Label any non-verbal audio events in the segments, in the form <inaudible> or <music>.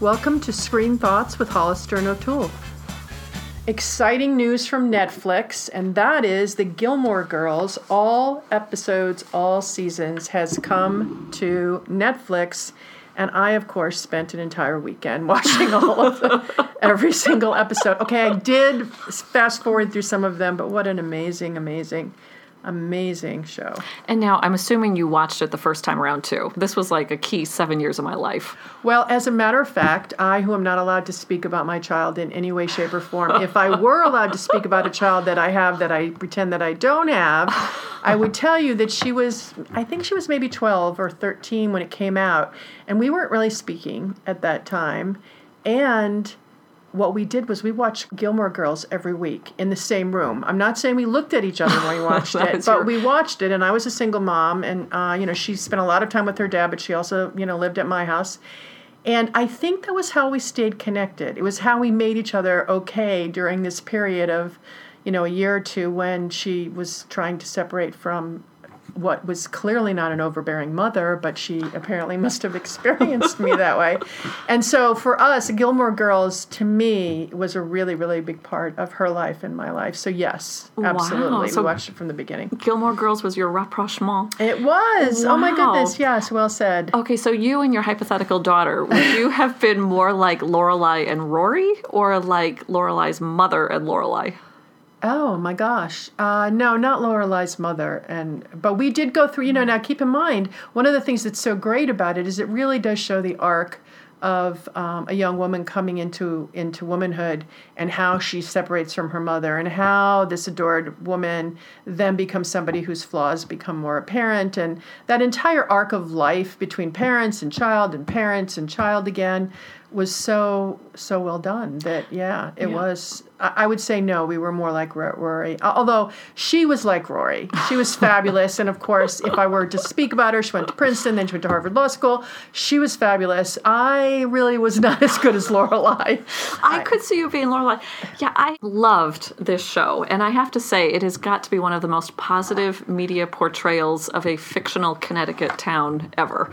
Welcome to Screen Thoughts with Hollister and O'Toole. Exciting news from Netflix, and that is the Gilmore Girls, all episodes, all seasons, has come to Netflix. And I, of course, spent an entire weekend <laughs> watching all of them, every single episode. Okay, I did fast forward through some of them, but what an amazing, amazing amazing show. And now I'm assuming you watched it the first time around too. This was like a key seven years of my life. Well, as a matter of fact, I, who am not allowed to speak about my child in any way, shape, or form, if I were allowed to speak about a child that I have that I pretend that I don't have, I would tell you that she was, I think she was maybe 12 or 13 when it came out. And we weren't really speaking at that time. And what we did was we watched Gilmore Girls every week in the same room. I'm not saying we looked at each other when we <laughs> watched it, but your... we watched it. And I was a single mom, and uh, you know she spent a lot of time with her dad, but she also you know lived at my house. And I think that was how we stayed connected. It was how we made each other okay during this period of, you know, a year or two when she was trying to separate from what was clearly not an overbearing mother, but she apparently <laughs> must have experienced me that way. And so for us, Gilmore Girls to me was a really, really big part of her life and my life. So yes, absolutely. Wow. So we watched it from the beginning. Gilmore Girls was your rapprochement. It was. Wow. Oh my goodness, yes, well said. Okay, so you and your hypothetical daughter, would you have been more like Lorelai and Rory or like Lorelai's mother and Lorelai? Oh my gosh. Uh, no, not Lorelai's mother. And but we did go through. You know, now keep in mind one of the things that's so great about it is it really does show the arc of um, a young woman coming into into womanhood and how she separates from her mother and how this adored woman then becomes somebody whose flaws become more apparent and that entire arc of life between parents and child and parents and child again was so so well done that yeah it yeah. was I would say no we were more like Rory although she was like Rory. She was <laughs> fabulous and of course if I were to speak about her she went to Princeton then she went to Harvard Law School. She was fabulous. I really was <laughs> not as good as Lorelai I, I could see you being Lorelai yeah I loved this show and I have to say it has got to be one of the most positive media portrayals of a fictional Connecticut town ever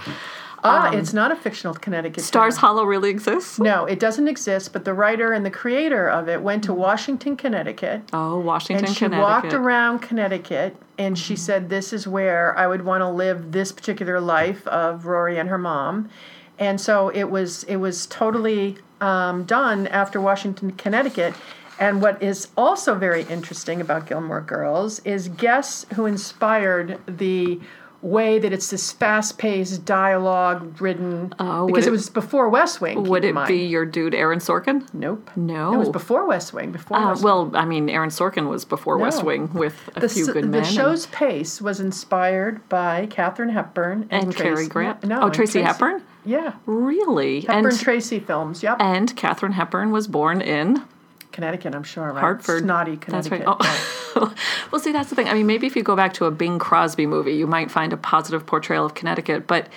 Ah, um, it's not a fictional Connecticut. Stars town. Hollow really exists? No, it doesn't exist. But the writer and the creator of it went to Washington, Connecticut. Oh, Washington, and she Connecticut. walked around Connecticut, and she said, "This is where I would want to live this particular life of Rory and her mom." And so it was. It was totally um, done after Washington, Connecticut. And what is also very interesting about Gilmore Girls is guess who inspired the way that it's this fast-paced, dialogue-ridden. Uh, because it, it, was before West Wing. Would it be your dude Aaron Sorkin? Nope. No. It was before West Wing. Before. Uh, West well, Wing. I mean, Aaron Sorkin was before no. West Wing with a the, few good the men. The show's and... pace was inspired by Katharine Hepburn and, and Cary Grant. No, oh, Tracy, Tracy Hepburn. Yeah. Really? Hepburn and, Tracy films. Yep. And Katharine Hepburn was born in Connecticut, I'm sure, right? Hartford. Snotty Connecticut. That's right. Oh. <laughs> well, see, that's the thing. I mean, maybe if you go back to a Bing Crosby movie, you might find a positive portrayal of Connecticut. But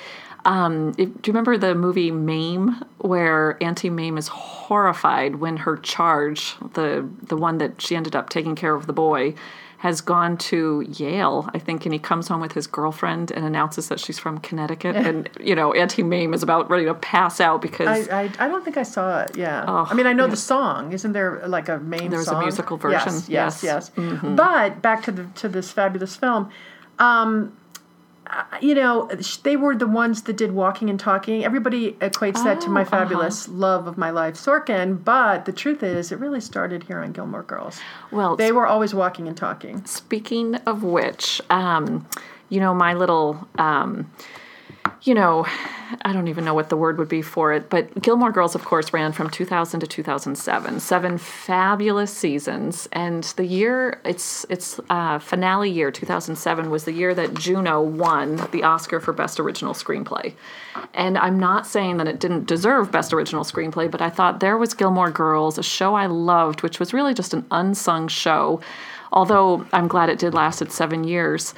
um, if, do you remember the movie Mame, where Auntie Mame is horrified when her charge, the the one that she ended up taking care of the boy, has gone to Yale, I think, and he comes home with his girlfriend and announces that she's from Connecticut. and, you know, Auntie Mame is about ready to pass out because. I, I, I don't think I saw it, yeah. Oh, I mean, I know yeah. the song. Isn't there like a Mame There's song? a musical version. Yes, yes, yes. yes. Mm-hmm. But back to, the, to this fabulous film. Um, you know, they were the ones that did Walking and Talking. Everybody equates oh, that to my oh, uh-huh. fabulous uh-huh. love of my life, Sorkin. But the truth is, it really started here on Gilmore Girls. Well, they were always walking and talking. Speaking of which, um, you know, my little. Um, you know, I don't even know what the word would be for it, but Gilmore Girls, of course, ran from 2000 to 2007, seven fabulous seasons, and the year its its uh, finale year, 2007, was the year that Juno won the Oscar for Best Original Screenplay. And I'm not saying that it didn't deserve Best Original Screenplay, but I thought there was Gilmore Girls, a show I loved, which was really just an unsung show. Although I'm glad it did last at seven years.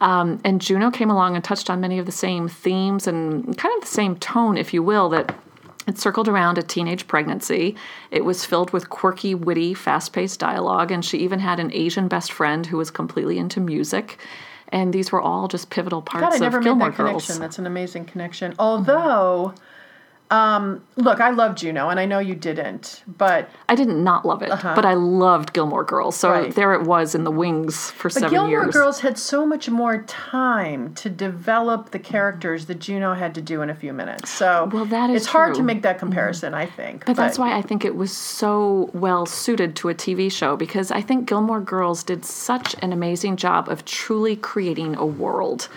Um, and Juno came along and touched on many of the same themes and kind of the same tone, if you will, that it circled around a teenage pregnancy. It was filled with quirky, witty, fast paced dialogue, and she even had an Asian best friend who was completely into music. And these were all just pivotal parts God, I never of Gilmore made that Girls. Connection. That's an amazing connection. Although Look, I loved Juno, and I know you didn't, but I did not love it, but I loved Gilmore Girls. So Uh-huh. Right. there it was in the wings for But seven Gilmore years. Girls had so much more time to develop the characters that Juno had to do in a few minutes. So Well, that is it's hard to. Mm-hmm. make that comparison, I think. But that's why I think it was so well suited to a TV show because I think Gilmore Girls did such an amazing job of truly creating a world.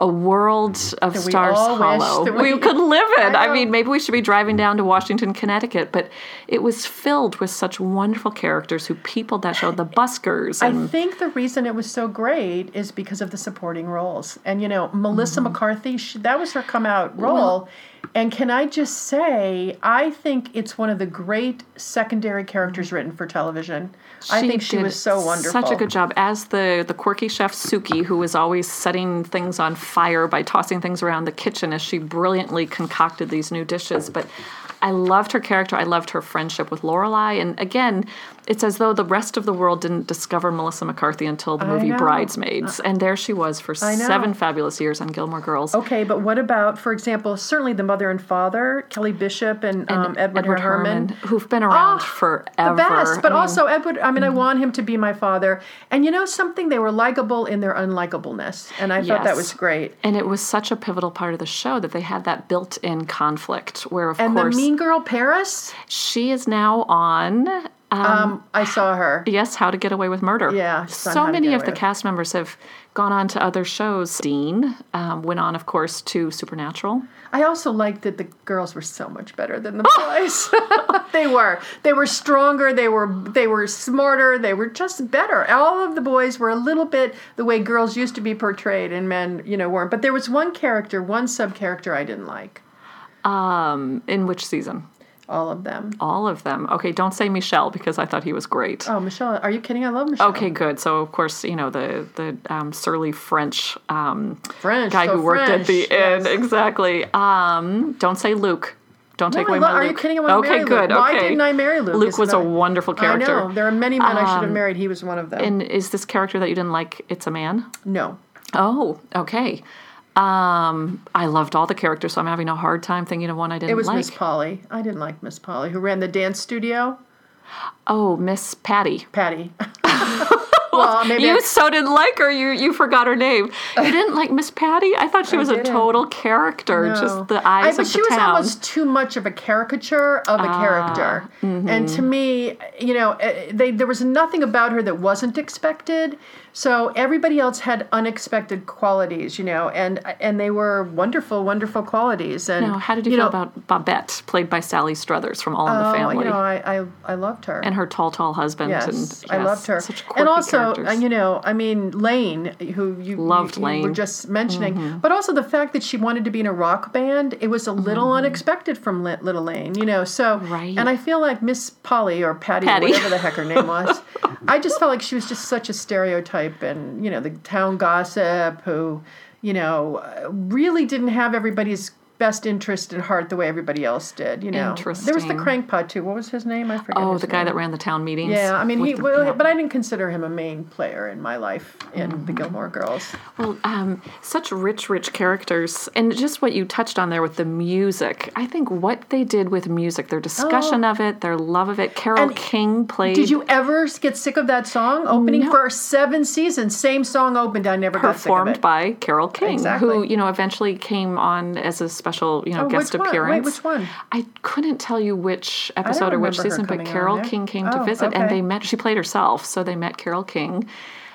A world of Stars Hollow. We, we- could <laughs> live in. I I, mean, maybe we should be driving down to Washington, Connecticut, but it was filled with such wonderful characters who peopled that show. The buskers I think the reason it was so great is because of the supporting roles. And you know, Melissa Mm-hmm. McCarthy, she, that was her come out role. And can I just say, I think it's one of the great secondary characters written for television. I think she was so wonderful. Such a good job as the the quirky chef Sookie, who was always setting things on fire by tossing things around the kitchen as she brilliantly concocted these new dishes. But I loved her character. I loved her friendship with Lorelai. And again, it's as though the rest of the world didn't discover Melissa McCarthy until the movie. Bridesmaids. And there she was for seven fabulous years on Gilmore Girls. Okay, but what about, for example, certainly the mother and father, Kelly Bishop and, um, Edward, Herrmann. who've been around Ah, forever. The best, but I mean, also Edward. I mean, I want him to be my father. And you know something? They were likable in their unlikableness, and I thought that was great. And it was such a pivotal part of the show that they had that built-in conflict where, of And course, mean girl Paris. she is now on. Um, Um, I saw her. yes, How to Get Away with Murder. Yeah, so many of the cast members have gone on to other shows. Dean um, went on, of course, to Supernatural. I also liked that the girls were so much better than the <laughs> boys. <laughs> they were. They were stronger. They were. They were smarter. They were just better. All of the boys were a little bit the way girls used to be portrayed, and men, you know, weren't. But there was one character, one sub character I didn't like. Um, in which season? All of them. All of them. Okay, don't say Michelle because I thought he was great. Oh, Michelle, are you kidding? I love Michelle. Okay, good. So of course, you know the the um, surly French um, French. guy so who worked French, at the yes. end. Exactly. Um, don't say Luke. Don't take I away my are you kidding? I wanna okay, marry good. Luke. Why okay. didn't I marry Luke? Luke was a wonderful character. Um, I know. There are many men I should have married. He was one of them. And is this character that you didn't like? It's a man. no. Oh, okay. Um, I loved all the characters, so I'm having a hard time thinking of one I didn't It was like. Miss Polly. I didn't like Miss Polly, who ran the dance studio. oh, Miss Patty. Patty. <laughs> well, maybe You I- so didn't like her. You you forgot her name. You didn't like Miss Patty. I thought she was a total character. No. Just the eyes I, but of she the was town. Ah, almost too much of a caricature of a character, mm-hmm. and to me, you know, eh, they, there was nothing about her that wasn't expected. So everybody else had unexpected qualities, you know, and and they were wonderful, wonderful qualities. And Now, how did you, you feel know, about Babette, played by Sally Struthers from All in the oh, Family, You know, I, I I loved her. and her tall, tall husband? Yes, and I loved her. Such quirky and also, characters. uh, you know, I mean, Lane, who you Loved you, you were Lane. Mm-hmm. just mentioning, but also the fact that she wanted to be in a rock band, it was a little unexpected from Li- Little Lane, you know. So, Mm-hmm. Right. and I feel like Miss Polly or Patty, Patty. whatever the heck her name <laughs> was, I just felt like she was just such a stereotype, and you know, the town gossip who, you know, really didn't have everybody's best interest at heart the way everybody else did. You know, there was the crankpot too. What was his name? I forget. oh, the guy name. that ran the town meetings. Yeah, I mean, he. the- well, yeah. but I didn't consider him a main player in my life in the Gilmore Girls. Well, um, such rich, rich characters, and just what you touched on there with the music. I think what they did with music, their discussion of it, their love of it. Carole Oh. And King played. Did you ever get sick of that song opening No. for seven seasons? Same song opened. I never got sick of performed by Carole King, Exactly. who you know eventually came on as a special you know Oh, guest which one? Wait, appearance. which one? I couldn't tell you which episode or which season, but Carole. King came to Oh, visit, and they met. She played herself, so they met Carole King.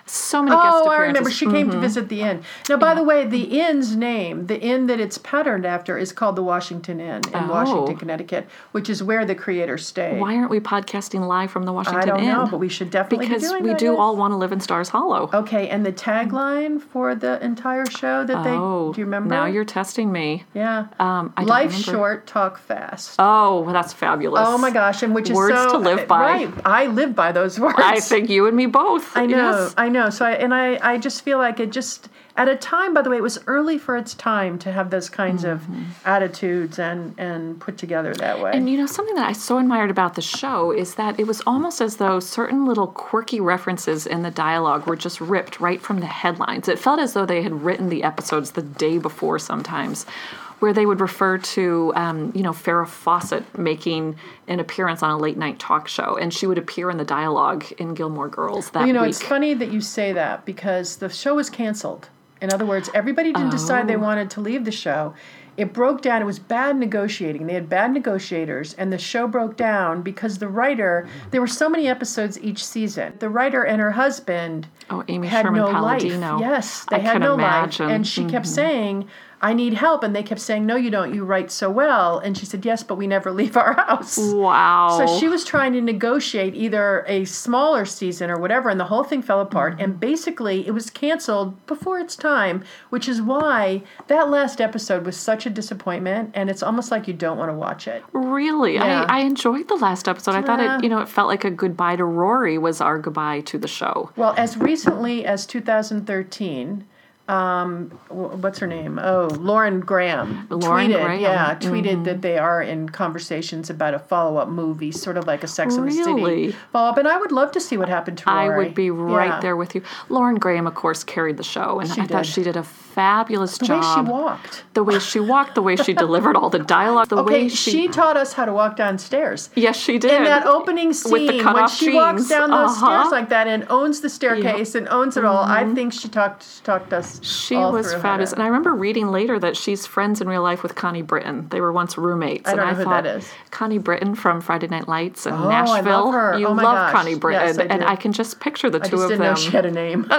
So many Oh. I remember. She came to visit the inn. Now, by the way, the inn's name, the inn that it's patterned after, is called the Washington Inn in Oh. Washington, Connecticut, which is where the creator stayed. Why aren't we podcasting live from the Washington Inn? I don't Inn? know, but we should definitely because be doing we that, do yes. all want to live in Stars Hollow. Okay, and the tagline for the entire show that they Oh, do you remember? Now you're testing me. yeah. Um, Life remember. short, talk fast. Oh, well, that's fabulous. Oh my gosh, and which is Words so to live by. Right, I live by those words. I think you and me both. I know, Yes. I know. So I and I, I just feel like it just at a time. By the way, it was early for its time to have those kinds of attitudes and and put together that way. Mm-hmm. And you know, something that I so admired about the show is that it was almost as though certain little quirky references in the dialogue were just ripped right from the headlines. It felt as though they had written the episodes the day before sometimes. Where they would refer to, um, you know, Farrah Fawcett making an appearance on a late night talk show, and she would appear in the dialogue in Gilmore Girls that You know, week. it's funny that you say that because the show was canceled. In other words, everybody didn't decide they Oh. wanted to leave the show. It broke down. It was bad negotiating. They had bad negotiators, and the show broke down because the writer. There were so many episodes each season. The writer and her husband Oh, Amy had Sherman no Palladino. life. Yes, they I had no imagine. life, and she kept saying, "I need help," and they kept saying, "No, you don't. You write so well." And she said, "Yes, but we never <laughs> leave our house." Wow. So she was trying to negotiate either a smaller season or whatever, and the whole thing fell apart. Mm-hmm. And basically, it was canceled before its time, which is why that last episode was such a disappointment. And it's almost like you don't want to watch it. Really, Yeah. I, I enjoyed the last episode. I thought it, you know, it felt like a goodbye to Rory was our goodbye to the show. Well, as recently as 2013, um, what's her name? Oh, Lauren Graham. Lauren tweeted, Graham. Mm-hmm. Yeah, tweeted that they are in conversations about a follow-up movie, sort of like a Sex and the City follow-up. And I would love to see what happened to her. I would be right Yeah. there with you. Lauren Graham, of course, carried the show, and I thought she did a fabulous The way job. she walked. the way she walked, the way she <laughs> delivered all the dialogue, the Okay, way she, she, taught us how to walk downstairs. yes, she did In that opening scene, With the when she walks down those Uh-huh. stairs like that and owns the staircase and owns it all, I think she talked talked us. She was fabulous, How and I remember reading later that she's friends in real life with Connie Britton. They were once roommates. I and don't know I who thought, that is. Connie Britton from Friday Night Lights and Oh, I love Nashville. her. You Oh my love gosh. Connie Britton, Yes, I and. I can just picture the I two of didn't them. know she had a name. <laughs>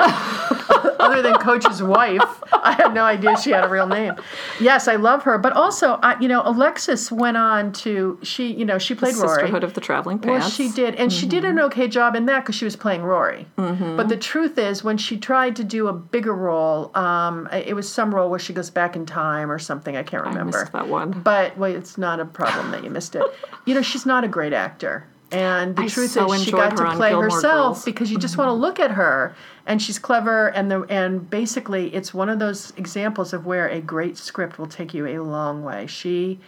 Other than Coach's wife, I had no idea she had a real name. Yes, I love her, but also, I, you know, Alexis went on to she, you know, she played Rory. Sisterhood of the Traveling Pants. Well, she did, and she did an okay job in that because she was playing Rory. Mm-hmm. But the truth is, when she tried to do a bigger role, um, it was some role where she goes back in time or something. I can't I remember. missed that one. But well, it's not a problem that you missed it. You know, she's not a great actor. And the I truth so is, she got to play herself Girls. because you just want to look at her, and she's clever. And the and basically, it's one of those examples of where a great script will take you a long way. She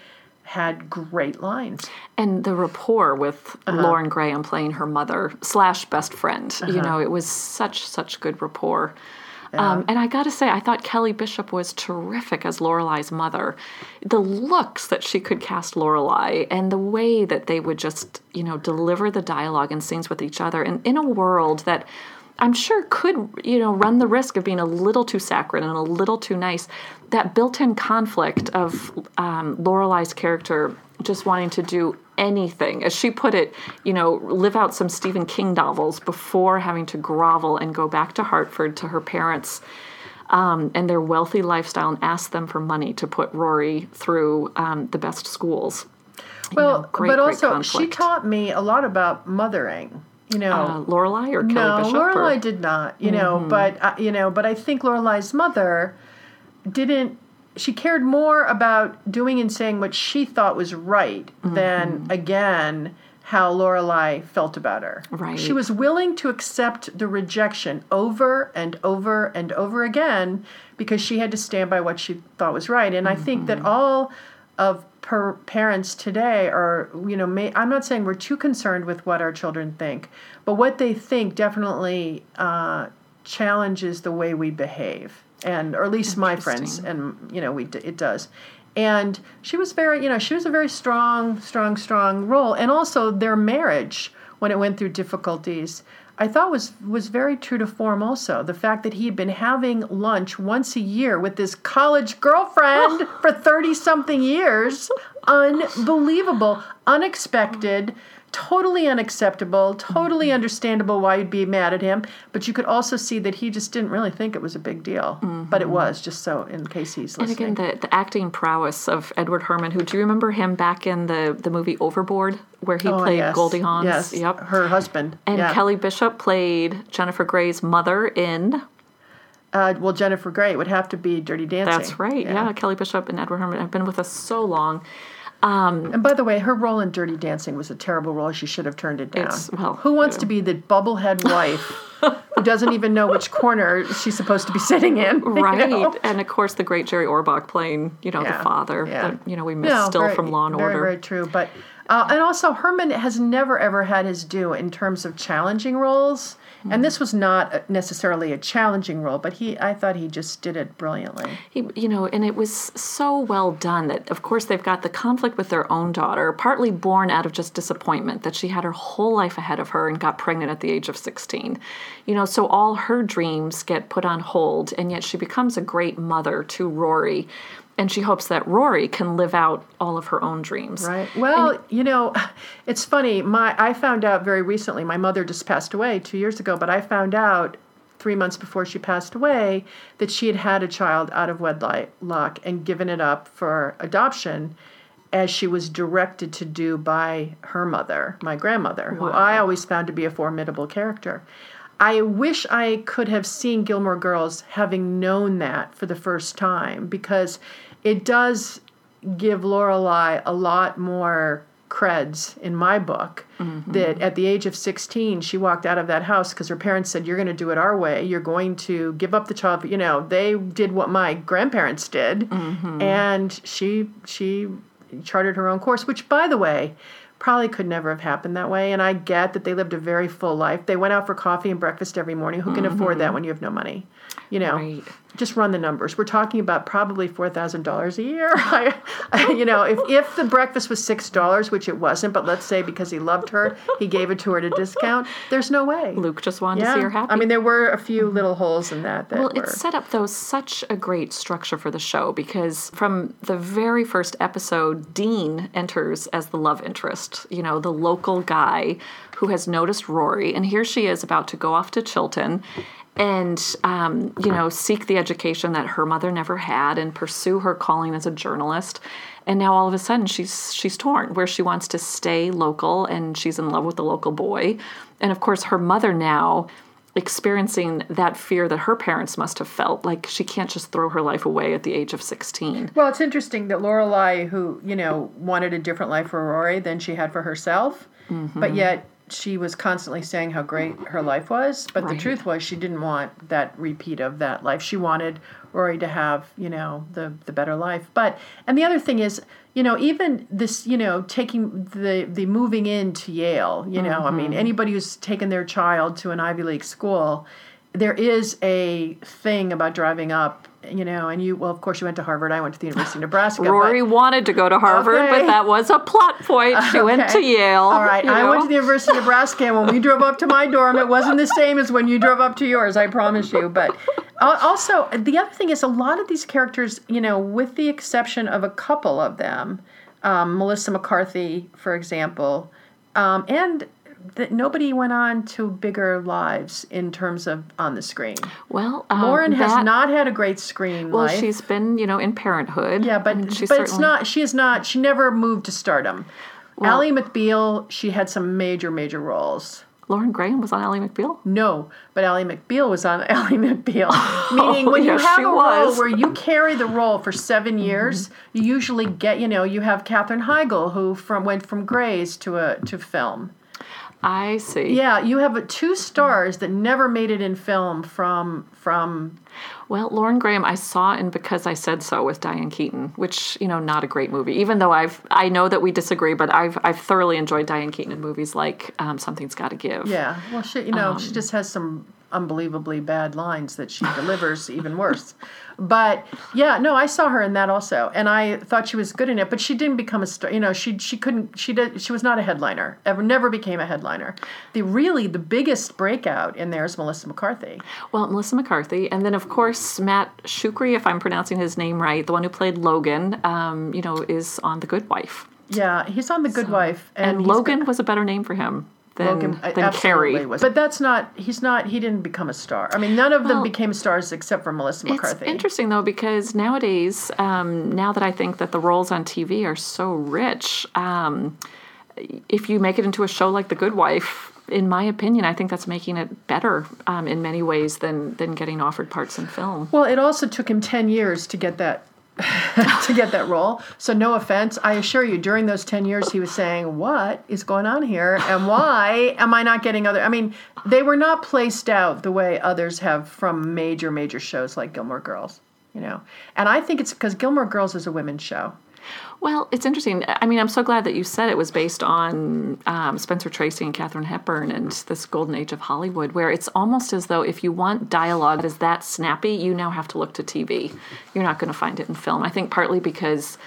had great lines. and the rapport with Uh-huh. Lauren Graham playing her mother slash best friend. Uh-huh. You know, it was such such good rapport. Um, and I got to say, I thought Kelly Bishop was terrific as Lorelai's mother. The looks that she could cast Lorelai, and the way that they would just, you know, deliver the dialogue and scenes with each other, and in a world that I'm sure could, you know, run the risk of being a little too saccharine and a little too nice. That built-in conflict of um, Lorelai's character just wanting to do anything, as she put it, you know, live out some Stephen King novels before having to grovel and go back to Hartford to her parents um, and their wealthy lifestyle and ask them for money to put Rory through um, the best schools. Well, know, great, but also she taught me a lot about mothering. You know, Uh, Lorelai or Kelly no, Bishop? Lorelai or- Mm-hmm. did not. You know, but uh, you know, but I think Lorelai's mother didn't. She cared more about doing and saying what she thought was right Mm-hmm. than again how Lorelai felt about her. Right. She was willing to accept the rejection over and over and over again because she had to stand by what she thought was right. And I think that Mm-hmm. all of per parents today are, you know, may, I'm not saying we're too concerned with what our children think, but what they think definitely uh, challenges the way we behave, and or at least my friends, and you know, we it does. And she was very, you know, she was a very strong, strong, strong role, and also their marriage when it went through difficulties. I thought was was very true to form. Also, the fact that he had been having lunch once a year with this college girlfriend <laughs> for thirty something years, unbelievable, unexpected, totally unacceptable, totally understandable why you'd be mad at him. But you could also see that he just didn't really think it was a big deal, but it was. Just so in case he's listening. And again, the, the acting prowess of Edward Herrmann, who do you remember him back in the, the movie Overboard, where he Oh, played yes. Goldie Hawn? Yes, Yep. her husband. And yeah. Kelly Bishop played Jennifer Grey's mother in. Uh, well, Jennifer Grey would have to be Dirty Dancing. That's right. Yeah. Kelly Bishop and Edward Herrmann have been with us so long. Um, And by the way, her role in Dirty Dancing was a terrible role. She should have turned it down. Well, Who wants to be the bubblehead wife who doesn't even know which corner she's supposed to be sitting in? <laughs> you right. know? And of course, the great Jerry Orbach playing, you know, Yeah, the father yeah. that, you know, we miss No, still very- from Law and very, Order. Very very true. But Uh, and also, Herrmann has never ever had his due in terms of challenging roles. And this was not necessarily a challenging role, but he I thought he just did it brilliantly. He, you know, and it was so well done that, of course, they've got the conflict with their own daughter, partly born out of just disappointment that she had her whole life ahead of her and got pregnant at the age of 16. You know, so all her dreams get put on hold, and yet she becomes a great mother to Rory. And she hopes that Rory can live out all of her own dreams. Right. Well, you know, <sighs> it's funny. My I found out very recently. My mother just passed away two years ago, but I found out three months before she passed away that she had had a child out of wedlock and given it up for adoption, as she was directed to do by her mother, my grandmother, who I always found to be a formidable character. I wish I could have seen Gilmore Girls having known that for the first time because it does give Lorelai a lot more creds in my book mm-hmm. that at the age of 16 she walked out of that house because her parents said you're going to do it our way. You're going to give up the child. You know they did what my grandparents did mm-hmm. and she she charted her own course which by the way probably could never have happened that way and i get that they lived a very full life. They went out for coffee and breakfast every morning. Who can mm-hmm. afford that when you have no money you know Right. just run the numbers. We're talking about probably four thousand dollars a year. <laughs> I, I- you know, if if the breakfast was six dollars, which it wasn't, but let's say because he loved her, he gave it to her at a discount. There's no way. Luke just wanted to see her happy. I mean, there were a few little holes in that. that Well, were, it's set up though such a great structure for the show because from the very first episode, Dean enters as the love interest. You know, the local guy who has noticed Rory, and here she is about to go off to Chilton. And um, you know, seek the education that her mother never had, and pursue her calling as a journalist. And now all of a sudden, she's she's torn, where she wants to stay local, and she's in love with the local boy. And of course, her mother now experiencing that fear that her parents must have felt like she can't just throw her life away at the age of 16 well, it's interesting that Lorelai, who you know wanted a different life for Rory than she had for herself, Mm-hmm. but yet she was constantly saying how great her life was. But the truth was, she didn't want that repeat of that life. She wanted Rory to have, you know, the the better life. But and the other thing is, you know, even this, you know, taking the the moving into Yale. You know, I mean, mm-hmm. anybody who's taken their child to an Ivy League school, there is a thing about driving up. You know, and you well, of course, you went to Harvard. I went to the University of Nebraska. but- rory wanted to go to harvard Okay. but that was a plot point she went to yale All right, I went to the University of Nebraska, and when we drove up to my dorm, it wasn't the same as when you drove up to yours. I promise you. But also, the other thing is, a lot of these characters, you know, with the exception of a couple of them, um, Melissa McCarthy, for example, um, and that nobody went on to bigger lives in terms of on the screen. well um, Lauren has that- not had a great screen well life. she's been you know in parenthood Yeah, but but it's not. She is not. She never moved to stardom. Ally McBeal, she had some major major roles. lauren graham was on ally mcbeal No, but Ally McBeal was on <laughs> Ally McBeal. <laughs> Meaning, when yes, you have a role was. Mm-hmm. where you <laughs> carry the role for 7 years, you usually get. You know, you have Katherine Heigl who from went from Grey's to a to film. I see Yeah, you have two stars that never made it in film from from. Well, Lauren Graham, I saw in Because I Said So with Diane Keaton, which you know, not a great movie. Even though I've, I know that we disagree, but I've, I've thoroughly enjoyed Diane Keaton in movies like um, Something's Got to Give. Yeah, well, she you know Um, she just has some unbelievably bad lines that she delivers even worse. But yeah, no, I saw her in that also, and I thought she was good in it. But she didn't become a star. You know, she she couldn't. She did. She was not a headliner. Ever never became a headliner. The really the biggest breakout in there is Melissa McCarthy. Well, Melissa McCarthy, and then of course Matt Czuchry, if I'm pronouncing his name right, the one who played Logan, um, you know, is on The Good Wife. Yeah, he's on The Good Wife, and, And Logan been- was a better name for him than, Logan than Carrie. was. But that's not. He's not. He didn't become a star. I mean, none of them became stars except for Melissa McCarthy. It's interesting though because nowadays, um, now that I think that the roles on TV are so rich, um, if you make it into a show like The Good Wife, in my opinion, I think that's making it better um, in many ways than than getting offered parts in film. Well, it also took him 10 years to get that <laughs> to get that role. So no offense, I assure you during those 10 years he was saying, "What is going on here and why am I not getting other I mean, they were not placed out the way others have from major major shows like Gilmore Girls, you know. And I think it's because Gilmore Girls is a women's show. Well, it's interesting. I mean, I'm so glad that you said it was based on um, Spencer Tracy and Katharine Hepburn and this golden age of Hollywood, where it's almost as though if you want dialogue that is that snappy, you now have to look to TV. You're not going to find it in film. I think partly because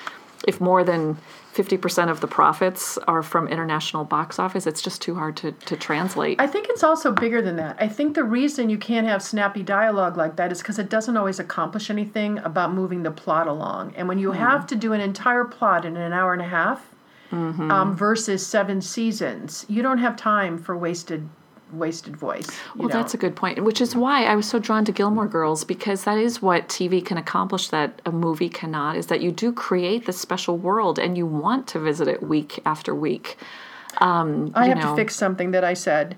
if more than 50% of the profits are from international box office, it's just too hard to, to translate. I think it's also bigger than that. I think the reason you can't have snappy dialogue like that is because it doesn't always accomplish anything about moving the plot along. And when you have to do an entire plot in an hour and a half um, versus seven seasons, you don't have time for wasted wasted voice. Well, know. that's a good point, which is why I was so drawn to Gilmore Girls because that is what TV can accomplish that a movie cannot. Is that you do create this special world and you want to visit it week after week. Um, I have know. to fix something that I said.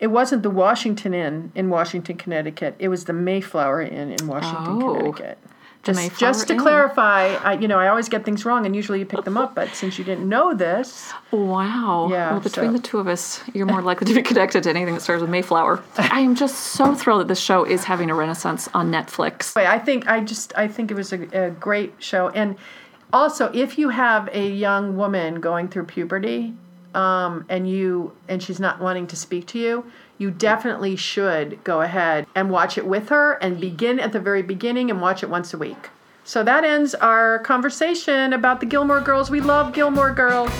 It wasn't the Washington Inn in Washington, Connecticut. It was the Mayflower Inn in Washington, Oh, Connecticut. Just, just to Inn. clarify, I, you know, I always get things wrong, and usually you pick them up. But since you didn't know this, Wow. Yeah, Well, between so- the two of us, you're more likely to be connected to anything that starts with Mayflower. <laughs> I am just so thrilled that this show is having a renaissance on Netflix. I think I just I think it was a, a great show, and also if you have a young woman going through puberty, um, and you and she's not wanting to speak to you, you definitely should go ahead and watch it with her, and begin at the very beginning and watch it once a week. So that ends our conversation about the Gilmore Girls. We love Gilmore Girls.